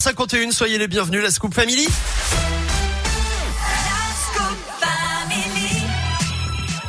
51, soyez les bienvenus, la Scoop Family.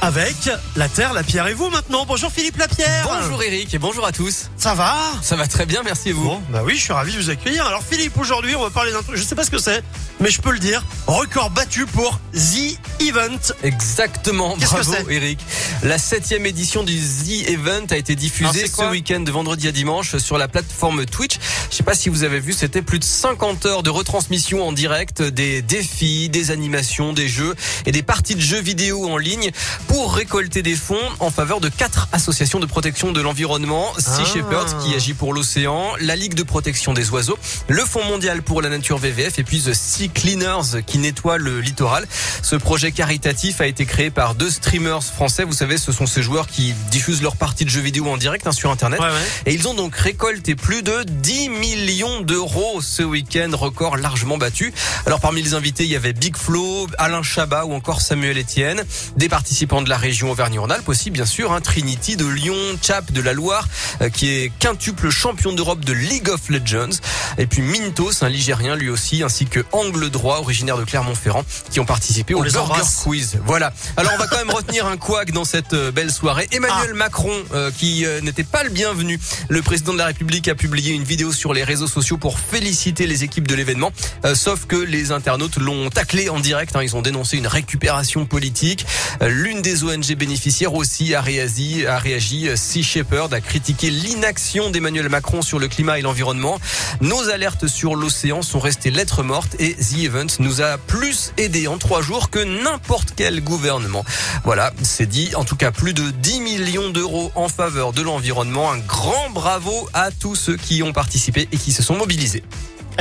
Avec la Terre, la Pierre et vous maintenant. Bonjour Philippe Lapierre. Bonjour Eric et bonjour à tous. Ça va? Ça va très bien, merci et vous. Bon, bah oui, je suis ravi de vous accueillir. Alors Philippe, aujourd'hui, on va parler d'un truc, je sais pas ce que c'est, mais je peux le dire. Record battu pour The Event. Exactement, que bravo c'est Eric. La septième édition du The Event a été diffusée ce week-end de vendredi à dimanche sur la plateforme Twitch. Je sais pas si vous avez vu, c'était plus de 50 heures de retransmission en direct des défis, des animations, des jeux et des parties de jeux vidéo en ligne pour récolter des fonds en faveur de quatre associations de protection de l'environnement. Sea Ah. Shepherd qui agit pour l'océan, la Ligue de protection des oiseaux, le Fonds mondial pour la nature VVF et puis The Sea Cleaners qui nettoie le littoral. Ce projet caritatif a été créé par deux streamers français. Vous savez, ce sont ces joueurs qui diffusent leurs parties de jeux vidéo en direct hein, sur Internet. Ouais, ouais. Et ils ont donc récolté plus de 10 millions d'euros ce week-end, record largement battu. Alors parmi les invités, il y avait Big Flo, Alain Chabat ou encore Samuel Etienne. Des participants de la région Auvergne-Rhône-Alpes aussi, bien sûr. Hein, Trinity de Lyon, Chap de la Loire, euh, qui est quintuple champion d'Europe de League of Legends. Et puis Mintos, un Ligérien lui aussi, ainsi que Angle Droit, originaire de Clermont-Ferrand, qui ont participé On au les Burger Quiz. Voilà. Alors on va quand même retenir un couac dans cette euh, belle soirée. Emmanuel Macron, euh, qui euh, n'était pas le bienvenu. Le président de la République a publié une vidéo sur les réseaux sociaux pour féliciter les équipes de l'événement. Euh, sauf que les internautes l'ont taclé en direct. hein. Ils ont dénoncé une récupération politique. Euh, L'une des ONG bénéficiaires aussi a réagi. A réagi. Sea Shepherd a critiqué l'inaction d'Emmanuel Macron sur le climat et l'environnement. Nos alertes sur l'océan sont restées lettres mortes et The Event nous a plus aidé en trois jours que n'importe quel gouvernement. Voilà, c'est dit. En tout cas, plus de 10 millions d'euros en faveur de l'environnement. Un grand bravo à tous ceux qui ont participé et qui se sont mobilisés.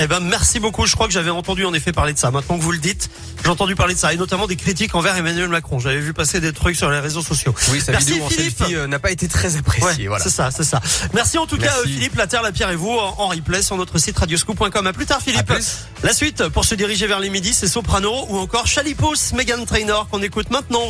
Eh ben, merci beaucoup. Je crois que j'avais entendu en effet parler de ça. Maintenant que vous le dites, j'ai entendu parler de ça et notamment des critiques envers Emmanuel Macron. J'avais vu passer des trucs sur les réseaux sociaux. Oui, sa Merci, vidéo en Philippe. selfie euh, n'a pas été très Ouais, appréciée. voilà. c'est ça, c'est ça. Merci en tout cas, Merci. euh, Philippe, la Terre, la Pierre et vous en en replay sur notre site radioscoop.com. À plus tard, Philippe. Plus. La suite, pour se diriger vers les midis, c'est Soprano ou encore Chalipous, Megan Trainor qu'on écoute maintenant.